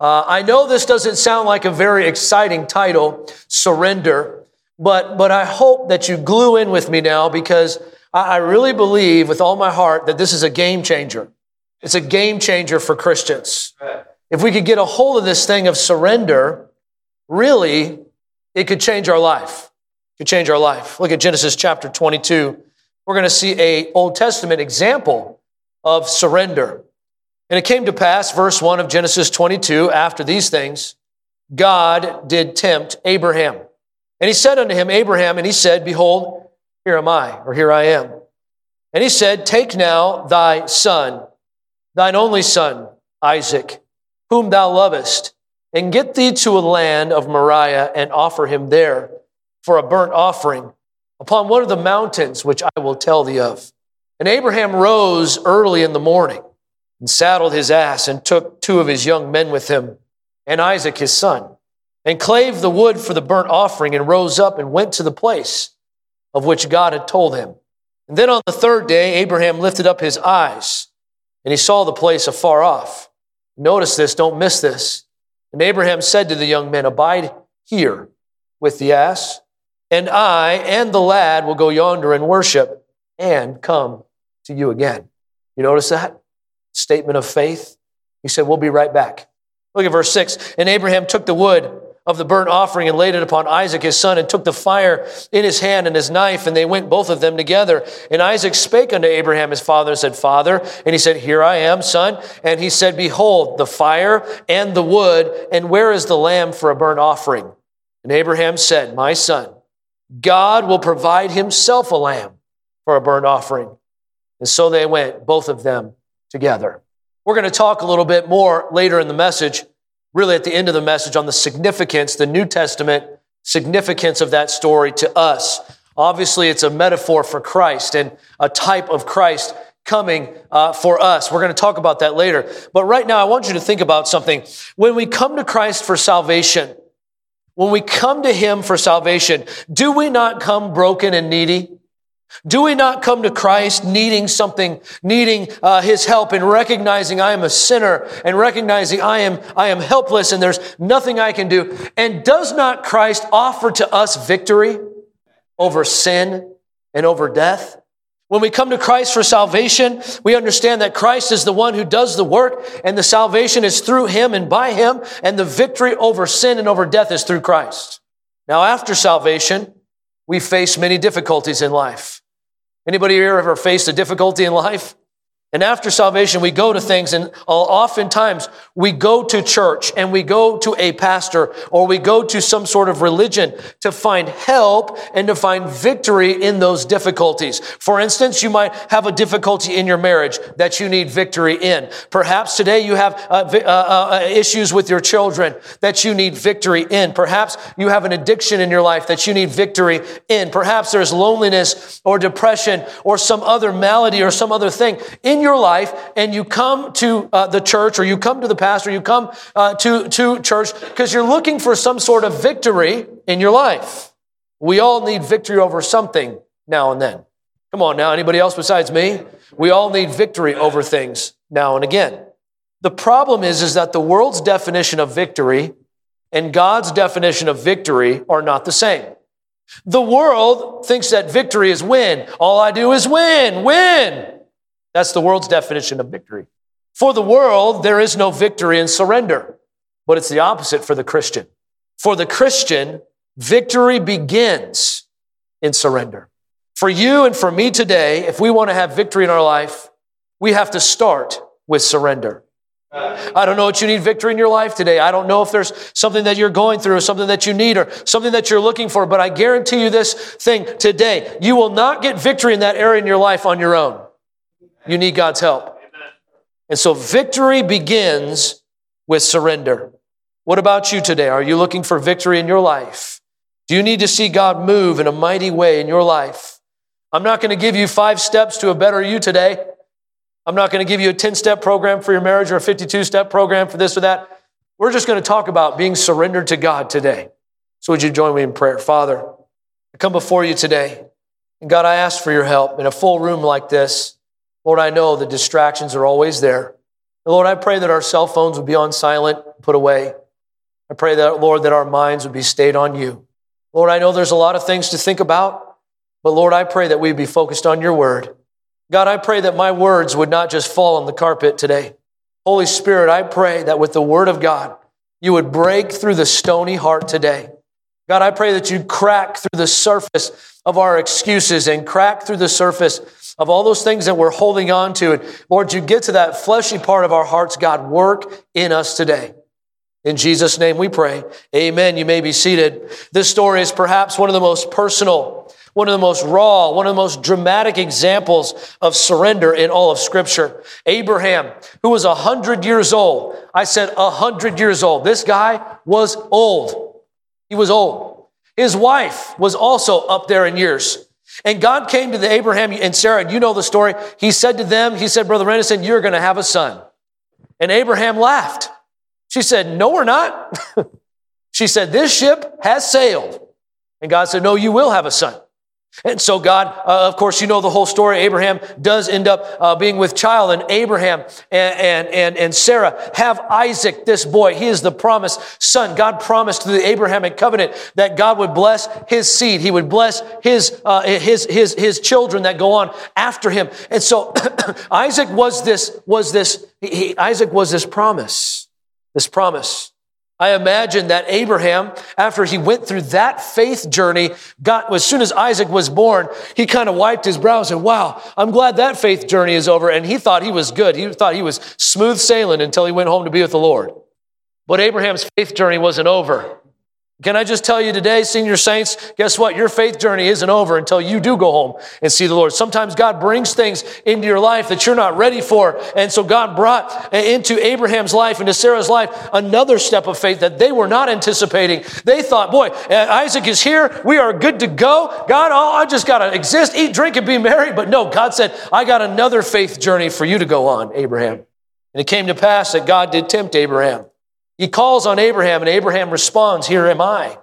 Uh, I know this doesn't sound like a very exciting title, surrender, but, but I hope that you glue in with me now because I, I really believe with all my heart that this is a game changer. It's a game changer for Christians. If we could get a hold of this thing of surrender, really, it could change our life. It could change our life. Look at Genesis chapter 22. We're going to see a Old Testament example of surrender. And it came to pass, verse 1 of Genesis 22, after these things, God did tempt Abraham. And he said unto him, Abraham, and he said, Behold, here am I, or here I am. And he said, Take now thy son, thine only son, Isaac, whom thou lovest, and get thee to a land of Moriah and offer him there for a burnt offering upon one of the mountains which I will tell thee of. And Abraham rose early in the morning and saddled his ass and took two of his young men with him and Isaac his son and clave the wood for the burnt offering and rose up and went to the place of which God had told him. And then on the third day, Abraham lifted up his eyes and he saw the place afar off. Notice this, don't miss this. And Abraham said to the young men, Abide here with the ass, and I and the lad will go yonder and worship and come to you again. You notice that? Statement of faith. He said, We'll be right back. Look at verse 6. And Abraham took the wood of the burnt offering and laid it upon Isaac his son, and took the fire in his hand and his knife, and they went both of them together. And Isaac spake unto Abraham his father and said, Father. And he said, Here I am, son. And he said, Behold, the fire and the wood, and where is the lamb for a burnt offering? And Abraham said, My son, God will provide himself a lamb for a burnt offering. And so they went, both of them together. We're going to talk a little bit more later in the message, really at the end of the message, on the significance, the New Testament significance of that story to us. Obviously, it's a metaphor for Christ and a type of Christ coming uh, for us. We're going to talk about that later. But right now, I want you to think about something. When we come to Christ for salvation, when we come to Him for salvation, do we not come broken and needy? Do we not come to Christ needing something, needing uh, His help and recognizing I am a sinner and recognizing I am, I am helpless and there's nothing I can do? And does not Christ offer to us victory over sin and over death? When we come to Christ for salvation, we understand that Christ is the one who does the work and the salvation is through Him and by Him and the victory over sin and over death is through Christ. Now, after salvation, we face many difficulties in life. Anybody here ever faced a difficulty in life? And after salvation, we go to things, and oftentimes we go to church and we go to a pastor or we go to some sort of religion to find help and to find victory in those difficulties. For instance, you might have a difficulty in your marriage that you need victory in. Perhaps today you have uh, uh, uh, issues with your children that you need victory in. Perhaps you have an addiction in your life that you need victory in. Perhaps there's loneliness or depression or some other malady or some other thing in your life and you come to uh, the church or you come to the pastor, you come uh, to, to church because you're looking for some sort of victory in your life. We all need victory over something now and then. Come on now, anybody else besides me? We all need victory over things now and again. The problem is, is that the world's definition of victory and God's definition of victory are not the same. The world thinks that victory is win. All I do is win, win. That's the world's definition of victory. For the world, there is no victory in surrender, but it's the opposite for the Christian. For the Christian, victory begins in surrender. For you and for me today, if we want to have victory in our life, we have to start with surrender. I don't know what you need victory in your life today. I don't know if there's something that you're going through or something that you need or something that you're looking for, but I guarantee you this thing today. You will not get victory in that area in your life on your own. You need God's help. And so victory begins with surrender. What about you today? Are you looking for victory in your life? Do you need to see God move in a mighty way in your life? I'm not going to give you five steps to a better you today. I'm not going to give you a 10 step program for your marriage or a 52 step program for this or that. We're just going to talk about being surrendered to God today. So, would you join me in prayer? Father, I come before you today. And God, I ask for your help in a full room like this. Lord, I know the distractions are always there. Lord, I pray that our cell phones would be on silent, put away. I pray that, Lord, that our minds would be stayed on you. Lord, I know there's a lot of things to think about, but Lord, I pray that we'd be focused on your word. God, I pray that my words would not just fall on the carpet today. Holy Spirit, I pray that with the word of God, you would break through the stony heart today. God, I pray that you'd crack through the surface of our excuses and crack through the surface of all those things that we're holding on to. And Lord, you get to that fleshy part of our hearts, God, work in us today. In Jesus' name we pray. Amen. You may be seated. This story is perhaps one of the most personal, one of the most raw, one of the most dramatic examples of surrender in all of Scripture. Abraham, who was a hundred years old. I said a hundred years old. This guy was old. He was old. His wife was also up there in years. And God came to the Abraham and Sarah, and you know the story. He said to them, He said, Brother Renison, you're going to have a son. And Abraham laughed. She said, No, we're not. she said, This ship has sailed. And God said, No, you will have a son. And so God, uh, of course, you know the whole story. Abraham does end up uh, being with child, and Abraham and, and, and, Sarah have Isaac, this boy. He is the promised son. God promised through the Abrahamic covenant that God would bless his seed. He would bless his, uh, his, his, his children that go on after him. And so Isaac was this, was this, he, Isaac was this promise, this promise. I imagine that Abraham, after he went through that faith journey, got, as soon as Isaac was born, he kind of wiped his brow and said, wow, I'm glad that faith journey is over. And he thought he was good. He thought he was smooth sailing until he went home to be with the Lord. But Abraham's faith journey wasn't over. Can I just tell you today, senior saints, guess what? Your faith journey isn't over until you do go home and see the Lord. Sometimes God brings things into your life that you're not ready for. And so God brought uh, into Abraham's life, into Sarah's life, another step of faith that they were not anticipating. They thought, boy, uh, Isaac is here. We are good to go. God, oh, I just got to exist, eat, drink, and be merry. But no, God said, I got another faith journey for you to go on, Abraham. And it came to pass that God did tempt Abraham. He calls on Abraham, and Abraham responds, Here am I.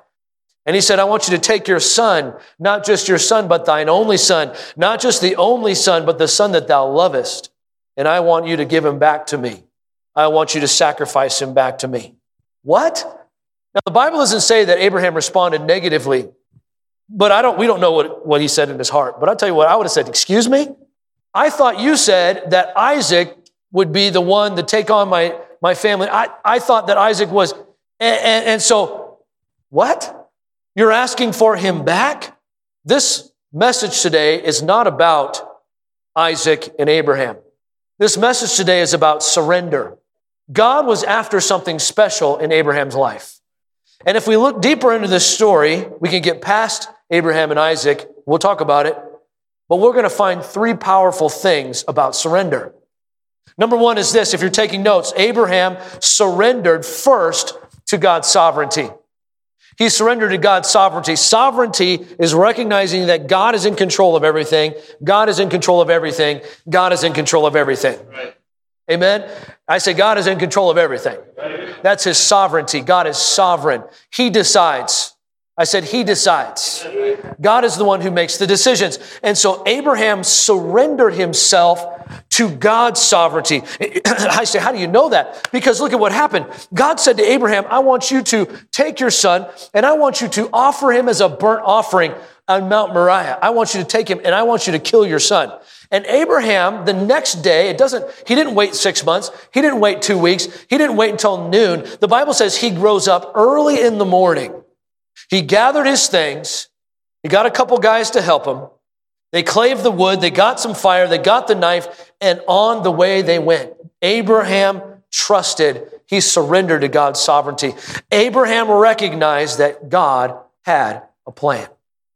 And he said, I want you to take your son, not just your son, but thine only son, not just the only son, but the son that thou lovest. And I want you to give him back to me. I want you to sacrifice him back to me. What? Now, the Bible doesn't say that Abraham responded negatively, but I don't, we don't know what, what he said in his heart. But I'll tell you what, I would have said, Excuse me? I thought you said that Isaac would be the one to take on my, my family. I, I thought that Isaac was, and, and, and so, what? You're asking for him back? This message today is not about Isaac and Abraham. This message today is about surrender. God was after something special in Abraham's life. And if we look deeper into this story, we can get past Abraham and Isaac. We'll talk about it. But we're going to find three powerful things about surrender. Number one is this if you're taking notes, Abraham surrendered first to God's sovereignty. He surrendered to God's sovereignty. Sovereignty is recognizing that God is in control of everything. God is in control of everything. God is in control of everything. Right. Amen. I say God is in control of everything. Right. That's his sovereignty. God is sovereign. He decides. I said, He decides. God is the one who makes the decisions. And so Abraham surrendered himself to God's sovereignty. I say, How do you know that? Because look at what happened. God said to Abraham, I want you to take your son and I want you to offer him as a burnt offering on Mount Moriah. I want you to take him and I want you to kill your son. And Abraham, the next day, it doesn't, he didn't wait six months. He didn't wait two weeks. He didn't wait until noon. The Bible says he grows up early in the morning. He gathered his things. He got a couple guys to help him. They claved the wood. They got some fire. They got the knife. And on the way they went. Abraham trusted. He surrendered to God's sovereignty. Abraham recognized that God had a plan.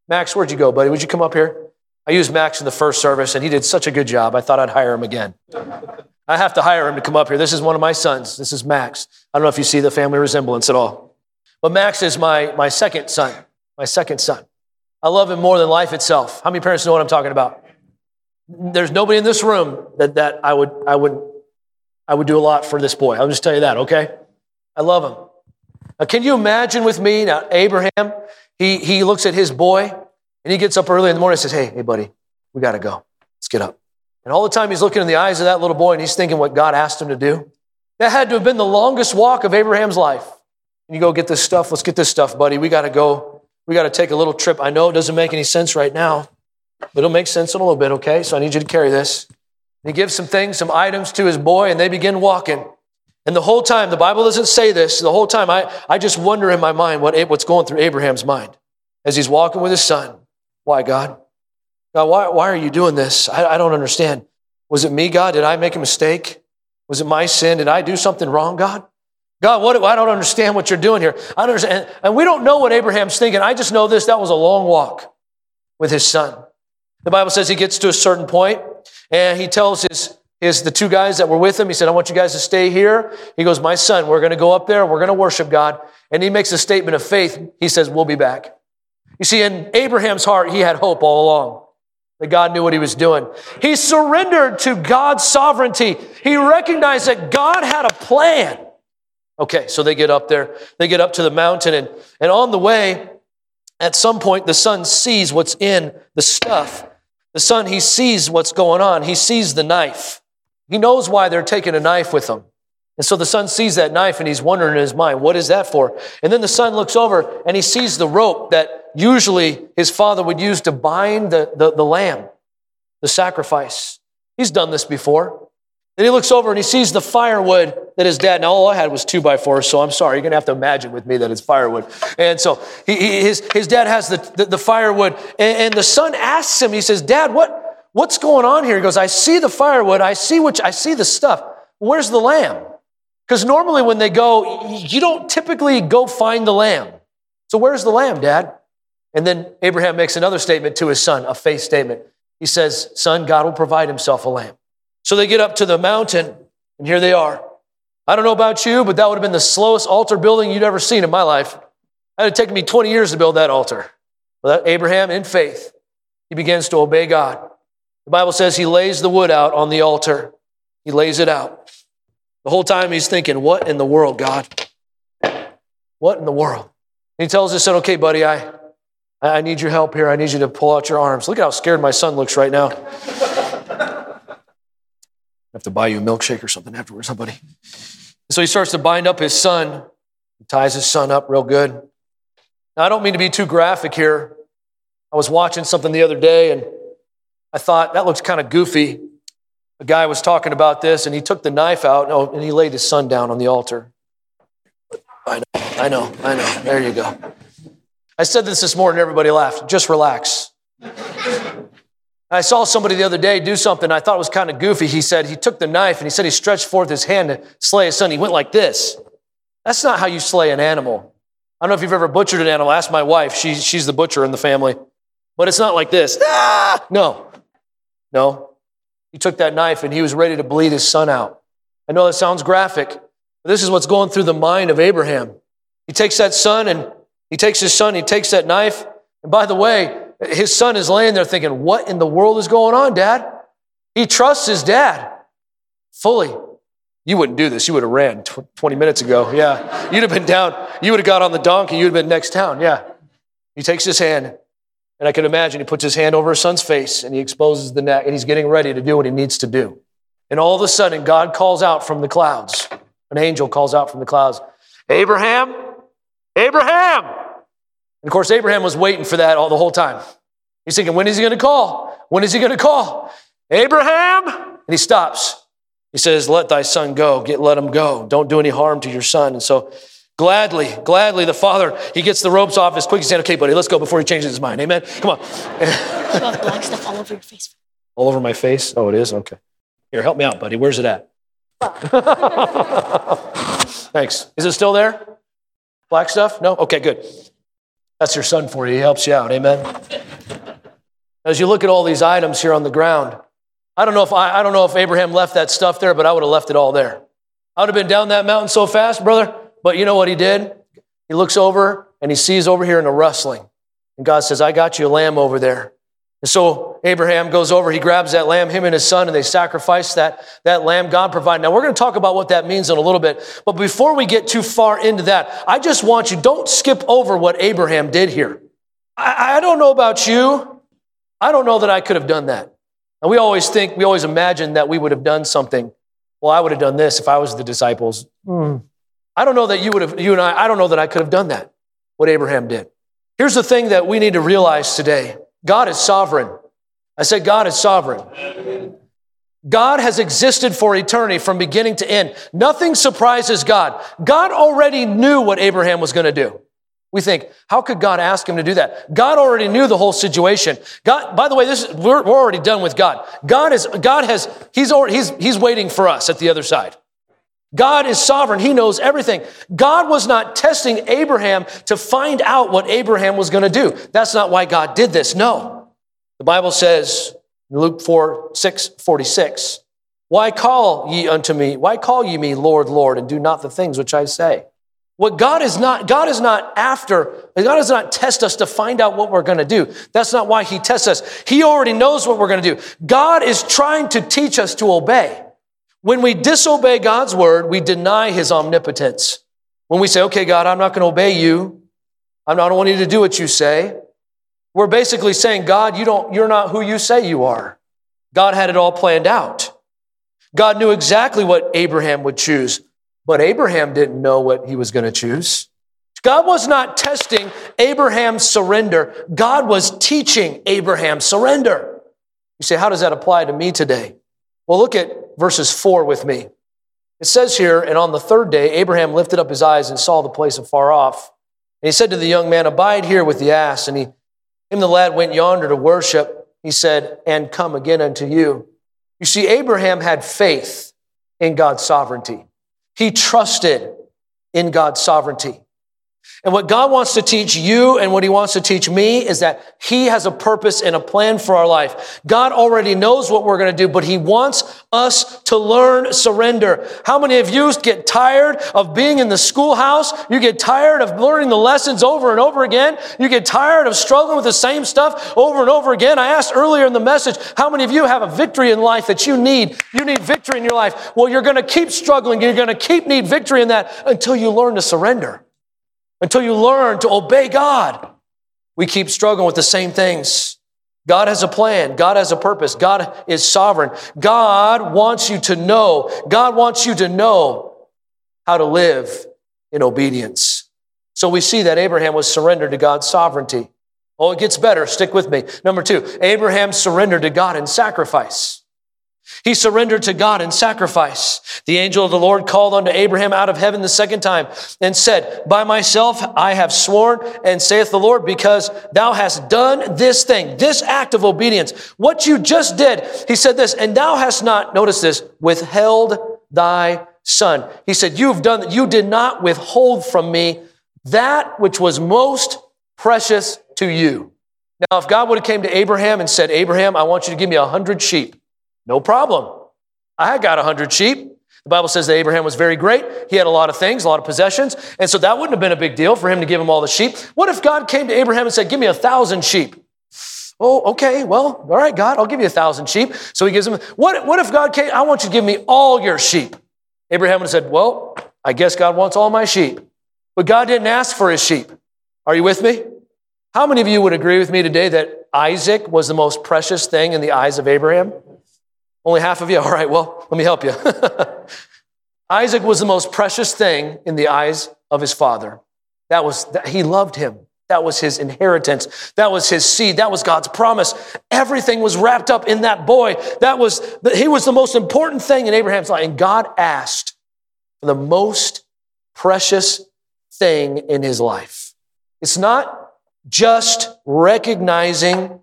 Max, where'd you go, buddy? Would you come up here? I used Max in the first service, and he did such a good job. I thought I'd hire him again. I have to hire him to come up here. This is one of my sons. This is Max. I don't know if you see the family resemblance at all. But Max is my, my second son, my second son. I love him more than life itself. How many parents know what I'm talking about? There's nobody in this room that, that I would I would I would do a lot for this boy. I'll just tell you that, okay? I love him. Now, can you imagine with me now, Abraham? He he looks at his boy and he gets up early in the morning and says, Hey, hey, buddy, we gotta go. Let's get up. And all the time he's looking in the eyes of that little boy and he's thinking what God asked him to do. That had to have been the longest walk of Abraham's life. And you go get this stuff. Let's get this stuff, buddy. We got to go. We got to take a little trip. I know it doesn't make any sense right now, but it'll make sense in a little bit, okay? So I need you to carry this. And he gives some things, some items to his boy, and they begin walking. And the whole time, the Bible doesn't say this, the whole time, I, I just wonder in my mind what, what's going through Abraham's mind as he's walking with his son. Why, God? God, why, why are you doing this? I, I don't understand. Was it me, God? Did I make a mistake? Was it my sin? Did I do something wrong, God? God, what, I don't understand what you're doing here. I don't understand. And we don't know what Abraham's thinking. I just know this that was a long walk with his son. The Bible says he gets to a certain point and he tells his, his the two guys that were with him, he said, I want you guys to stay here. He goes, My son, we're going to go up there, we're going to worship God. And he makes a statement of faith. He says, We'll be back. You see, in Abraham's heart, he had hope all along that God knew what he was doing. He surrendered to God's sovereignty. He recognized that God had a plan. Okay, so they get up there. They get up to the mountain, and, and on the way, at some point, the son sees what's in the stuff. The son, he sees what's going on. He sees the knife. He knows why they're taking a knife with them. And so the son sees that knife and he's wondering in his mind, what is that for? And then the son looks over and he sees the rope that usually his father would use to bind the, the, the lamb, the sacrifice. He's done this before. Then he looks over and he sees the firewood that his dad, now all I had was two by fours, so I'm sorry, you're gonna have to imagine with me that it's firewood. And so he, he, his, his dad has the, the, the firewood, and, and, the son asks him, he says, Dad, what, what's going on here? He goes, I see the firewood, I see which I see the stuff. Where's the lamb? Because normally when they go, you don't typically go find the lamb. So where's the lamb, Dad? And then Abraham makes another statement to his son, a faith statement. He says, Son, God will provide himself a lamb. So they get up to the mountain, and here they are. I don't know about you, but that would have been the slowest altar building you'd ever seen in my life. It had taken me 20 years to build that altar. But Abraham, in faith, he begins to obey God. The Bible says he lays the wood out on the altar. He lays it out. The whole time he's thinking, What in the world, God? What in the world? And he tells his son, Okay, buddy, I, I need your help here. I need you to pull out your arms. Look at how scared my son looks right now. Have to buy you a milkshake or something afterwards, somebody. So he starts to bind up his son. He ties his son up real good. Now, I don't mean to be too graphic here. I was watching something the other day and I thought that looks kind of goofy. A guy was talking about this and he took the knife out and he laid his son down on the altar. I know, I know, I know. There you go. I said this this morning, everybody laughed. Just relax. I saw somebody the other day do something I thought was kind of goofy. He said he took the knife and he said he stretched forth his hand to slay his son. He went like this. That's not how you slay an animal. I don't know if you've ever butchered an animal. Ask my wife. She, she's the butcher in the family. But it's not like this. Ah! No. No. He took that knife and he was ready to bleed his son out. I know that sounds graphic, but this is what's going through the mind of Abraham. He takes that son and he takes his son, he takes that knife. And by the way, his son is laying there thinking, What in the world is going on, dad? He trusts his dad fully. You wouldn't do this. You would have ran 20 minutes ago. Yeah. You'd have been down. You would have got on the donkey. You'd have been next town. Yeah. He takes his hand, and I can imagine he puts his hand over his son's face and he exposes the neck, and he's getting ready to do what he needs to do. And all of a sudden, God calls out from the clouds. An angel calls out from the clouds Abraham, Abraham. And of course, Abraham was waiting for that all the whole time. He's thinking, when is he going to call? When is he going to call? Abraham! And he stops. He says, Let thy son go. Get, let him go. Don't do any harm to your son. And so, gladly, gladly, the father, he gets the ropes off as quick as he can. Okay, buddy, let's go before he changes his mind. Amen? Come on. you have black stuff all over your face. All over my face? Oh, it is? Okay. Here, help me out, buddy. Where's it at? Thanks. Is it still there? Black stuff? No? Okay, good. That's your son for you. He helps you out. Amen. As you look at all these items here on the ground, I don't know if I, I don't know if Abraham left that stuff there, but I would have left it all there. I would have been down that mountain so fast, brother. But you know what he did? He looks over and he sees over here in a rustling. And God says, I got you a lamb over there. And so Abraham goes over, he grabs that lamb, him and his son, and they sacrifice that, that lamb God provided. Now we're going to talk about what that means in a little bit. But before we get too far into that, I just want you, don't skip over what Abraham did here. I, I don't know about you. I don't know that I could have done that. And we always think, we always imagine that we would have done something well, I would have done this if I was the disciples. Hmm. I don't know that you would have, you and I, I don't know that I could have done that, what Abraham did. Here's the thing that we need to realize today God is sovereign. I said, God is sovereign. God has existed for eternity from beginning to end. Nothing surprises God. God already knew what Abraham was going to do. We think, how could God ask him to do that? God already knew the whole situation. God, by the way, this is, we're, we're already done with God. God is, God has, he's, already, he's, he's waiting for us at the other side. God is sovereign. He knows everything. God was not testing Abraham to find out what Abraham was going to do. That's not why God did this. No. The Bible says, Luke 4, 6, 46, why call ye unto me? Why call ye me Lord, Lord, and do not the things which I say? What God is not, God is not after, God does not test us to find out what we're going to do. That's not why He tests us. He already knows what we're going to do. God is trying to teach us to obey. When we disobey God's word, we deny His omnipotence. When we say, okay, God, I'm not going to obey you. I don't want you to do what you say. We're basically saying, God, you don't, you're not who you say you are. God had it all planned out. God knew exactly what Abraham would choose. But Abraham didn't know what he was going to choose. God was not testing Abraham's surrender. God was teaching Abraham surrender. You say, how does that apply to me today? Well, look at verses four with me. It says here, and on the third day, Abraham lifted up his eyes and saw the place afar off. And he said to the young man, Abide here with the ass. And he, him the lad went yonder to worship. He said, And come again unto you. You see, Abraham had faith in God's sovereignty. He trusted in God's sovereignty. And what God wants to teach you and what he wants to teach me is that he has a purpose and a plan for our life. God already knows what we're going to do, but he wants us to learn surrender. How many of you get tired of being in the schoolhouse? You get tired of learning the lessons over and over again. You get tired of struggling with the same stuff over and over again. I asked earlier in the message, how many of you have a victory in life that you need? You need victory in your life. Well, you're going to keep struggling. You're going to keep need victory in that until you learn to surrender until you learn to obey God. We keep struggling with the same things. God has a plan. God has a purpose. God is sovereign. God wants you to know. God wants you to know how to live in obedience. So we see that Abraham was surrendered to God's sovereignty. Oh, it gets better. Stick with me. Number two, Abraham surrendered to God in sacrifice. He surrendered to God in sacrifice. The angel of the Lord called unto Abraham out of heaven the second time and said, By myself I have sworn, and saith the Lord, because thou hast done this thing, this act of obedience, what you just did. He said this, and thou hast not, notice this, withheld thy son. He said, You've done, that. you did not withhold from me that which was most precious to you. Now, if God would have came to Abraham and said, Abraham, I want you to give me a hundred sheep. No problem. I got a hundred sheep. The Bible says that Abraham was very great. He had a lot of things, a lot of possessions. And so that wouldn't have been a big deal for him to give him all the sheep. What if God came to Abraham and said, Give me a thousand sheep? Oh, okay, well, all right, God, I'll give you a thousand sheep. So he gives him, what, what if God came, I want you to give me all your sheep? Abraham would have said, Well, I guess God wants all my sheep. But God didn't ask for his sheep. Are you with me? How many of you would agree with me today that Isaac was the most precious thing in the eyes of Abraham? Only half of you? All right, well, let me help you. Isaac was the most precious thing in the eyes of his father. That was, he loved him. That was his inheritance. That was his seed. That was God's promise. Everything was wrapped up in that boy. That was, he was the most important thing in Abraham's life. And God asked for the most precious thing in his life. It's not just recognizing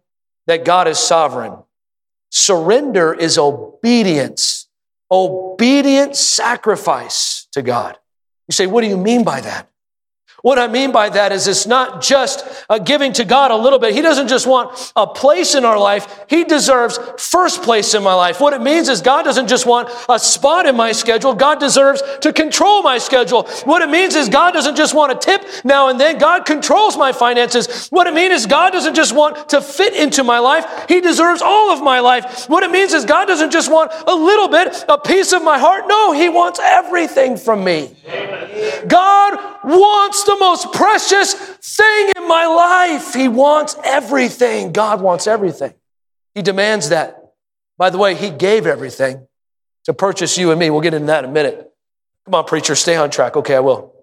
that God is sovereign. Surrender is obedience, obedient sacrifice to God. You say, what do you mean by that? What I mean by that is it's not just uh, giving to God a little bit. He doesn't just want a place in our life. He deserves first place in my life. What it means is God doesn't just want a spot in my schedule. God deserves to control my schedule. What it means is God doesn't just want a tip now and then. God controls my finances. What it means is God doesn't just want to fit into my life. He deserves all of my life. What it means is God doesn't just want a little bit, a piece of my heart. No, He wants everything from me. God wants the most precious thing in my life. He wants everything. God wants everything. He demands that. By the way, He gave everything to purchase you and me. We'll get into that in a minute. Come on, preacher, stay on track. Okay, I will.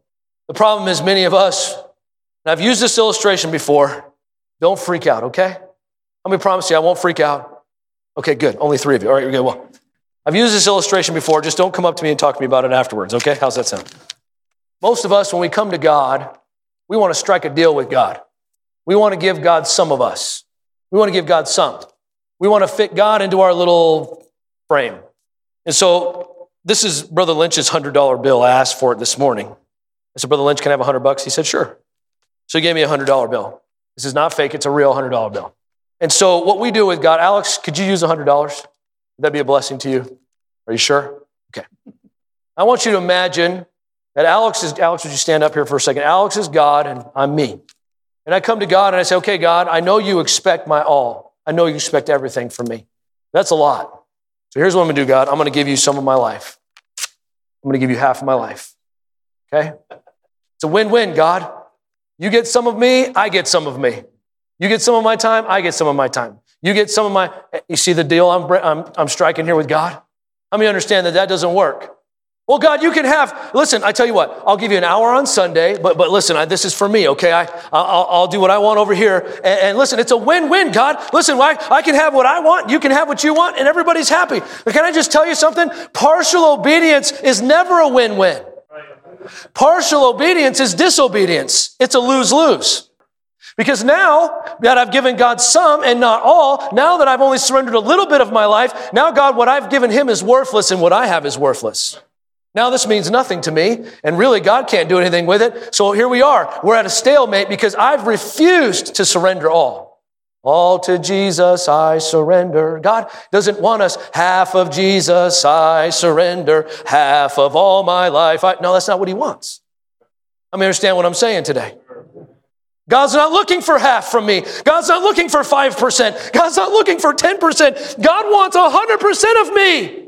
The problem is, many of us, and I've used this illustration before, don't freak out, okay? Let me promise you, I won't freak out. Okay, good. Only three of you. All right, okay, well, I've used this illustration before. Just don't come up to me and talk to me about it afterwards, okay? How's that sound? Most of us, when we come to God, we want to strike a deal with God. We want to give God some of us. We want to give God some. We want to fit God into our little frame. And so this is Brother Lynch's $100 bill. I asked for it this morning. I said, Brother Lynch, can I have 100 bucks? He said, sure. So he gave me a $100 bill. This is not fake, it's a real $100 bill. And so what we do with God, Alex, could you use $100? Would that be a blessing to you? Are you sure? Okay. I want you to imagine that Alex is, Alex, would you stand up here for a second? Alex is God and I'm me. And I come to God and I say, okay, God, I know you expect my all. I know you expect everything from me. That's a lot. So here's what I'm gonna do, God. I'm gonna give you some of my life. I'm gonna give you half of my life. Okay? It's a win win, God. You get some of me, I get some of me. You get some of my time, I get some of my time. You get some of my, you see the deal I'm, I'm, I'm striking here with God? Let me understand that that doesn't work. Well, God, you can have, listen, I tell you what, I'll give you an hour on Sunday, but, but listen, I, this is for me, okay? I, I'll, I'll do what I want over here. And, and listen, it's a win win, God. Listen, I, I can have what I want, you can have what you want, and everybody's happy. But can I just tell you something? Partial obedience is never a win win. Partial obedience is disobedience, it's a lose lose. Because now that I've given God some and not all, now that I've only surrendered a little bit of my life, now God, what I've given Him is worthless and what I have is worthless. Now this means nothing to me, and really God can't do anything with it. So here we are. We're at a stalemate because I've refused to surrender all. All to Jesus I surrender. God doesn't want us half of Jesus I surrender, half of all my life. I, no, that's not what He wants. I me understand what I'm saying today. God's not looking for half from me. God's not looking for 5%. God's not looking for 10%. God wants 100% of me.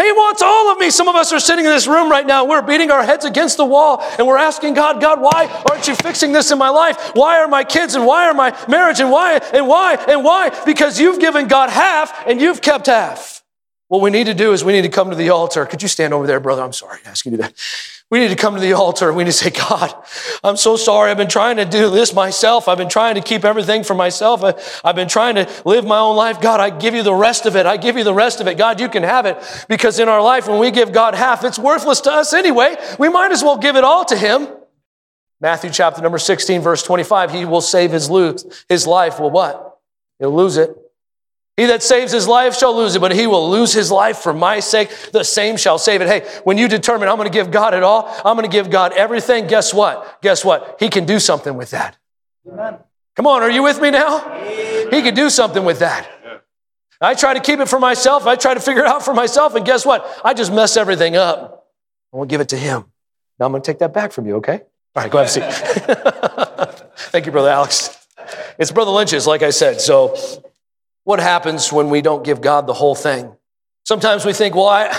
He wants all of me. Some of us are sitting in this room right now. We're beating our heads against the wall and we're asking God, God, why aren't you fixing this in my life? Why are my kids and why are my marriage and why and why and why? Because you've given God half and you've kept half. What we need to do is we need to come to the altar. Could you stand over there, brother? I'm sorry to ask you to do that. We need to come to the altar we need to say, God, I'm so sorry. I've been trying to do this myself. I've been trying to keep everything for myself. I've been trying to live my own life. God, I give you the rest of it. I give you the rest of it. God, you can have it. Because in our life, when we give God half, it's worthless to us anyway. We might as well give it all to Him. Matthew chapter number 16, verse 25, He will save his, lose, his life. Will what? He'll lose it. He that saves his life shall lose it, but he will lose his life for my sake. The same shall save it. Hey, when you determine I'm going to give God it all, I'm going to give God everything, guess what? Guess what? He can do something with that. Amen. Come on, are you with me now? Amen. He can do something with that. I try to keep it for myself. I try to figure it out for myself. And guess what? I just mess everything up. I won't give it to him. Now I'm going to take that back from you, okay? All right, go have a seat. Thank you, Brother Alex. It's Brother Lynch's, like I said. So what happens when we don't give God the whole thing? Sometimes we think, well, I,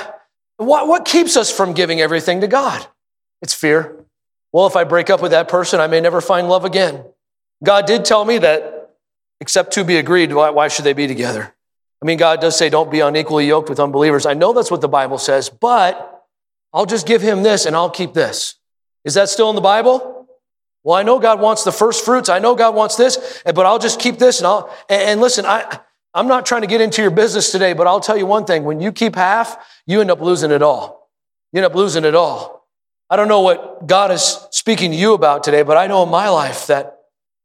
what, what keeps us from giving everything to God? It's fear. Well, if I break up with that person, I may never find love again. God did tell me that except to be agreed, why, why should they be together? I mean, God does say, don't be unequally yoked with unbelievers. I know that's what the Bible says, but I'll just give him this and I'll keep this. Is that still in the Bible? Well, I know God wants the first fruits. I know God wants this, but I'll just keep this and I'll, and, and listen, I, I'm not trying to get into your business today, but I'll tell you one thing. When you keep half, you end up losing it all. You end up losing it all. I don't know what God is speaking to you about today, but I know in my life that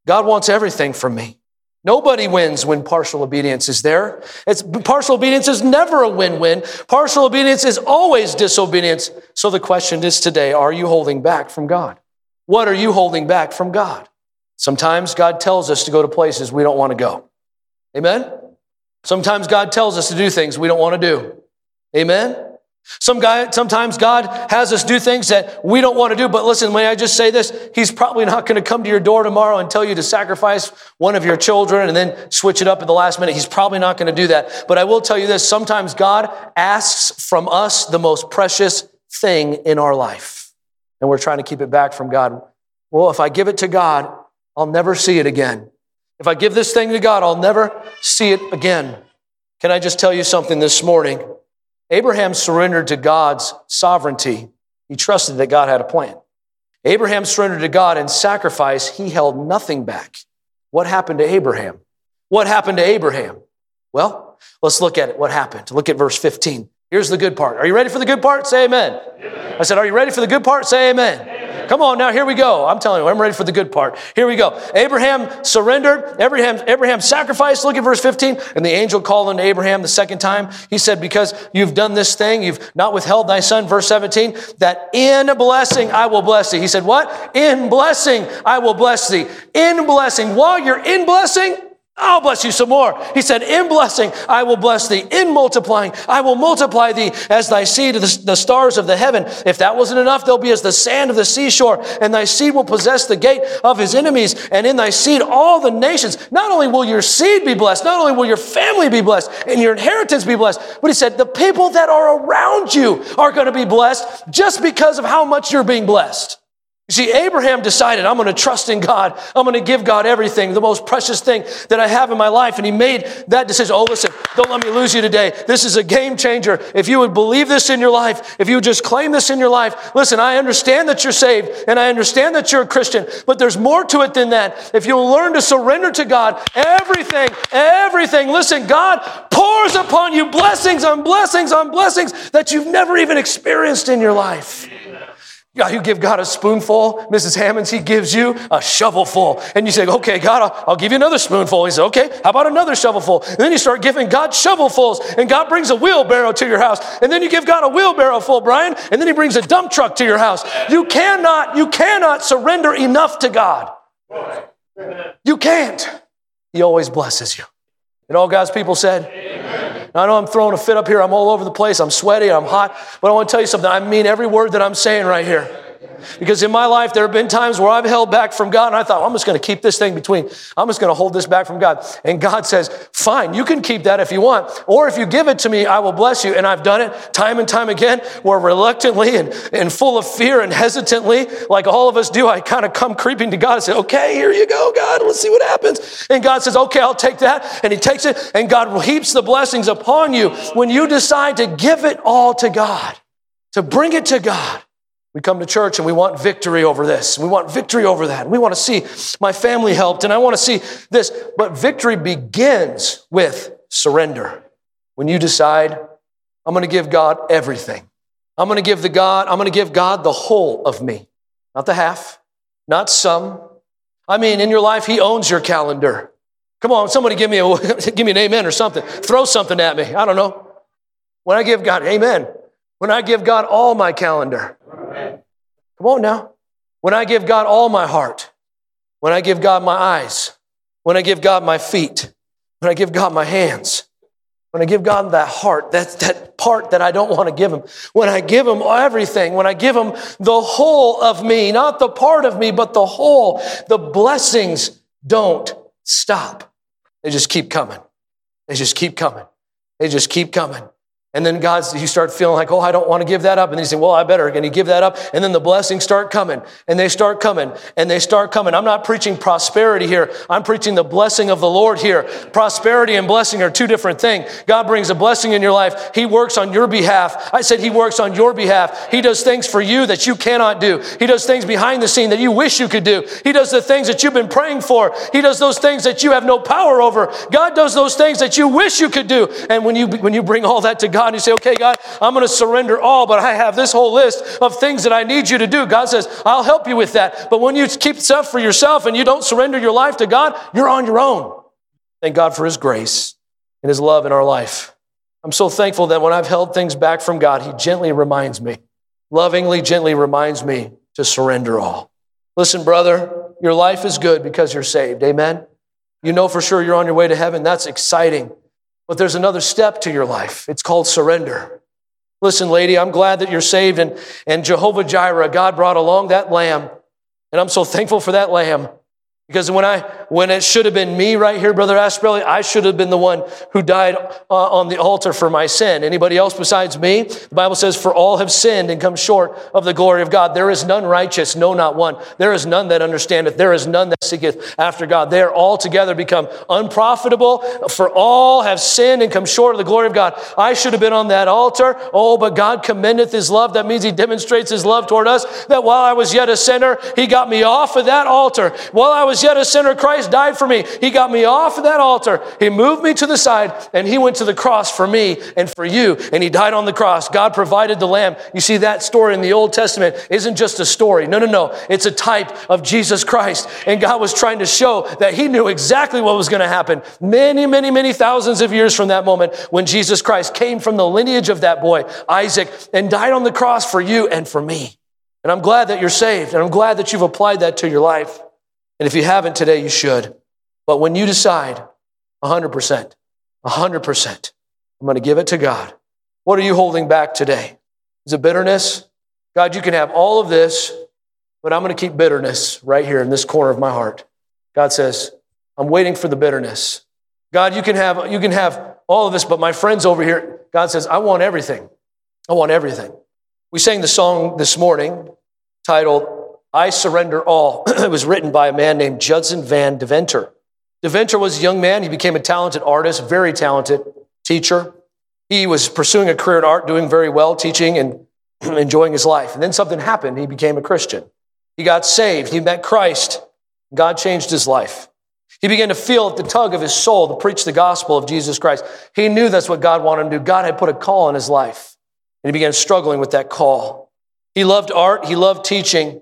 God wants everything from me. Nobody wins when partial obedience is there. It's, partial obedience is never a win-win. Partial obedience is always disobedience. So the question is today, are you holding back from God? What are you holding back from God? Sometimes God tells us to go to places we don't want to go. Amen? Sometimes God tells us to do things we don't want to do. Amen? Some guy, sometimes God has us do things that we don't want to do. But listen, may I just say this? He's probably not going to come to your door tomorrow and tell you to sacrifice one of your children and then switch it up at the last minute. He's probably not going to do that. But I will tell you this. Sometimes God asks from us the most precious thing in our life. And we're trying to keep it back from God. Well, if I give it to God, I'll never see it again. If I give this thing to God, I'll never see it again. Can I just tell you something this morning? Abraham surrendered to God's sovereignty. He trusted that God had a plan. Abraham surrendered to God in sacrifice. He held nothing back. What happened to Abraham? What happened to Abraham? Well, let's look at it. What happened? Look at verse 15. Here's the good part. Are you ready for the good part? Say amen. amen. I said, Are you ready for the good part? Say amen. amen. Come on, now here we go. I'm telling you, I'm ready for the good part. Here we go. Abraham surrendered. Abraham, Abraham sacrificed. Look at verse 15. And the angel called unto Abraham the second time. He said, Because you've done this thing, you've not withheld thy son, verse 17, that in blessing I will bless thee. He said, What? In blessing I will bless thee. In blessing. While you're in blessing, I'll bless you some more. He said, In blessing, I will bless thee. In multiplying, I will multiply thee as thy seed, the, the stars of the heaven. If that wasn't enough, they'll be as the sand of the seashore, and thy seed will possess the gate of his enemies. And in thy seed, all the nations. Not only will your seed be blessed, not only will your family be blessed, and your inheritance be blessed, but he said, The people that are around you are going to be blessed just because of how much you're being blessed. You see, Abraham decided, I'm going to trust in God. I'm going to give God everything, the most precious thing that I have in my life. And he made that decision. Oh, listen, don't let me lose you today. This is a game changer. If you would believe this in your life, if you would just claim this in your life, listen, I understand that you're saved and I understand that you're a Christian, but there's more to it than that. If you'll learn to surrender to God, everything, everything, listen, God pours upon you blessings on blessings on blessings that you've never even experienced in your life. Yeah, you give God a spoonful, Mrs. Hammonds, he gives you a shovelful. And you say, okay, God, I'll, I'll, give you another spoonful. He says, okay, how about another shovelful? And then you start giving God shovelfuls, and God brings a wheelbarrow to your house. And then you give God a wheelbarrow full, Brian, and then he brings a dump truck to your house. You cannot, you cannot surrender enough to God. You can't. He always blesses you. And all God's people said. I know I'm throwing a fit up here. I'm all over the place. I'm sweaty. I'm hot. But I want to tell you something. I mean every word that I'm saying right here. Because in my life, there have been times where I've held back from God and I thought, I'm just going to keep this thing between. I'm just going to hold this back from God. And God says, fine, you can keep that if you want. Or if you give it to me, I will bless you. And I've done it time and time again where reluctantly and, and full of fear and hesitantly, like all of us do, I kind of come creeping to God and say, okay, here you go, God. Let's see what happens. And God says, okay, I'll take that. And he takes it and God heaps the blessings upon you when you decide to give it all to God, to bring it to God. We come to church and we want victory over this. We want victory over that. We want to see my family helped and I want to see this. But victory begins with surrender. When you decide, I'm going to give God everything. I'm going to give the God, I'm going to give God the whole of me, not the half, not some. I mean, in your life, He owns your calendar. Come on, somebody give me a give me an amen or something. Throw something at me. I don't know. When I give God, amen. When I give God all my calendar, Come on now. When I give God all my heart, when I give God my eyes, when I give God my feet, when I give God my hands, when I give God that heart, that, that part that I don't want to give Him, when I give Him everything, when I give Him the whole of me, not the part of me, but the whole, the blessings don't stop. They just keep coming. They just keep coming. They just keep coming. And then God's, you start feeling like, oh, I don't want to give that up. And then you say, well, I better. And you give that up. And then the blessings start coming and they start coming and they start coming. I'm not preaching prosperity here. I'm preaching the blessing of the Lord here. Prosperity and blessing are two different things. God brings a blessing in your life. He works on your behalf. I said he works on your behalf. He does things for you that you cannot do. He does things behind the scene that you wish you could do. He does the things that you've been praying for. He does those things that you have no power over. God does those things that you wish you could do. And when you, when you bring all that to God, God and you say, okay, God, I'm going to surrender all, but I have this whole list of things that I need you to do. God says, I'll help you with that. But when you keep stuff for yourself and you don't surrender your life to God, you're on your own. Thank God for His grace and His love in our life. I'm so thankful that when I've held things back from God, He gently reminds me, lovingly, gently reminds me to surrender all. Listen, brother, your life is good because you're saved. Amen. You know for sure you're on your way to heaven. That's exciting. But there's another step to your life. It's called surrender. Listen, lady, I'm glad that you're saved and, and Jehovah Jireh, God brought along that lamb. And I'm so thankful for that lamb. Because when I, when it should have been me right here, Brother Asprelli, I should have been the one who died uh, on the altar for my sin. Anybody else besides me? The Bible says, for all have sinned and come short of the glory of God. There is none righteous, no, not one. There is none that understandeth. There is none that seeketh after God. They are all together become unprofitable. For all have sinned and come short of the glory of God. I should have been on that altar. Oh, but God commendeth his love. That means he demonstrates his love toward us. That while I was yet a sinner, he got me off of that altar. While I was yet a sinner, Christ died for me. He got me off of that altar. He moved me to the side and he went to the cross for me and for you. And he died on the cross. God provided the lamb. You see, that story in the Old Testament isn't just a story. No, no, no. It's a type of Jesus Christ. And God was trying to show that he knew exactly what was going to happen many, many, many thousands of years from that moment when Jesus Christ came from the lineage of that boy, Isaac, and died on the cross for you and for me. And I'm glad that you're saved. And I'm glad that you've applied that to your life. And if you haven't today, you should. But when you decide 100%, 100%, I'm going to give it to God, what are you holding back today? Is it bitterness? God, you can have all of this, but I'm going to keep bitterness right here in this corner of my heart. God says, I'm waiting for the bitterness. God, you can have, you can have all of this, but my friends over here, God says, I want everything. I want everything. We sang the song this morning titled I Surrender All. it was written by a man named Judson Van Deventer. Deventer was a young man. He became a talented artist, very talented teacher. He was pursuing a career in art, doing very well, teaching and enjoying his life. And then something happened. He became a Christian. He got saved. He met Christ. God changed his life. He began to feel the tug of his soul to preach the gospel of Jesus Christ. He knew that's what God wanted him to do. God had put a call in his life, and he began struggling with that call. He loved art, he loved teaching,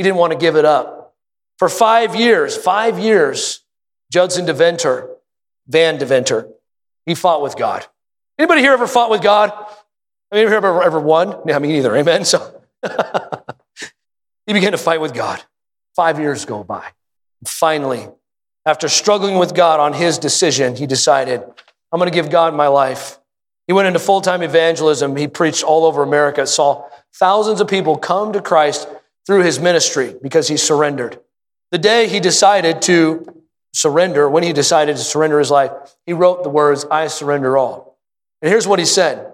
he didn't want to give it up. For five years, five years, Judson Deventer, Van Deventer, he fought with God. Anybody here ever fought with God? I mean, ever, ever won? Yeah, me neither. Amen. So he began to fight with God. Five years go by. Finally, after struggling with God on his decision, he decided, I'm going to give God my life. He went into full time evangelism. He preached all over America, saw thousands of people come to Christ through his ministry because he surrendered. The day he decided to surrender, when he decided to surrender his life, he wrote the words, I surrender all. And here's what he said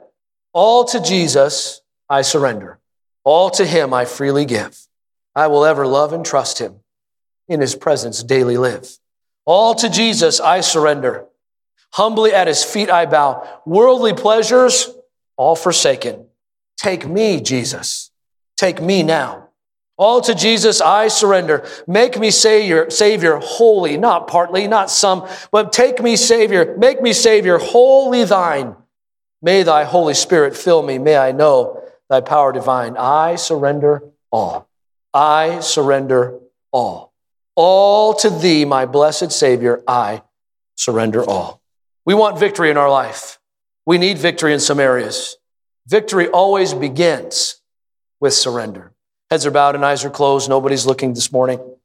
All to Jesus I surrender, all to him I freely give. I will ever love and trust him, in his presence daily live. All to Jesus I surrender. Humbly at his feet I bow. Worldly pleasures, all forsaken. Take me, Jesus. Take me now. All to Jesus I surrender. Make me Savior, Savior wholly, not partly, not some, but take me Savior, make me Savior wholly thine. May thy Holy Spirit fill me. May I know thy power divine. I surrender all. I surrender all. All to thee, my blessed Savior, I surrender all. We want victory in our life. We need victory in some areas. Victory always begins with surrender. Heads are bowed and eyes are closed. Nobody's looking this morning.